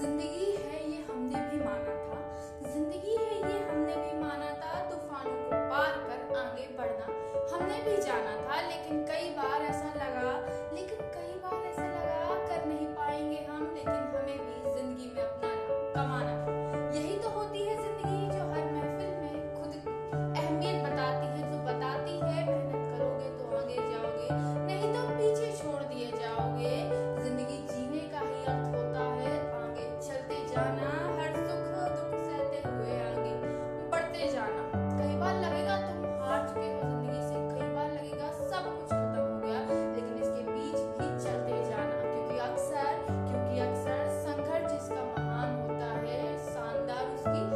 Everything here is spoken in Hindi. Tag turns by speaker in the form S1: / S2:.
S1: ज़िंदगी है ये हमने भी माना था। ज़िंदगी है ये हमने भी माना था, तूफानों को पार कर आगे बढ़ना। हमने भी जाना था, लेकिन कई okay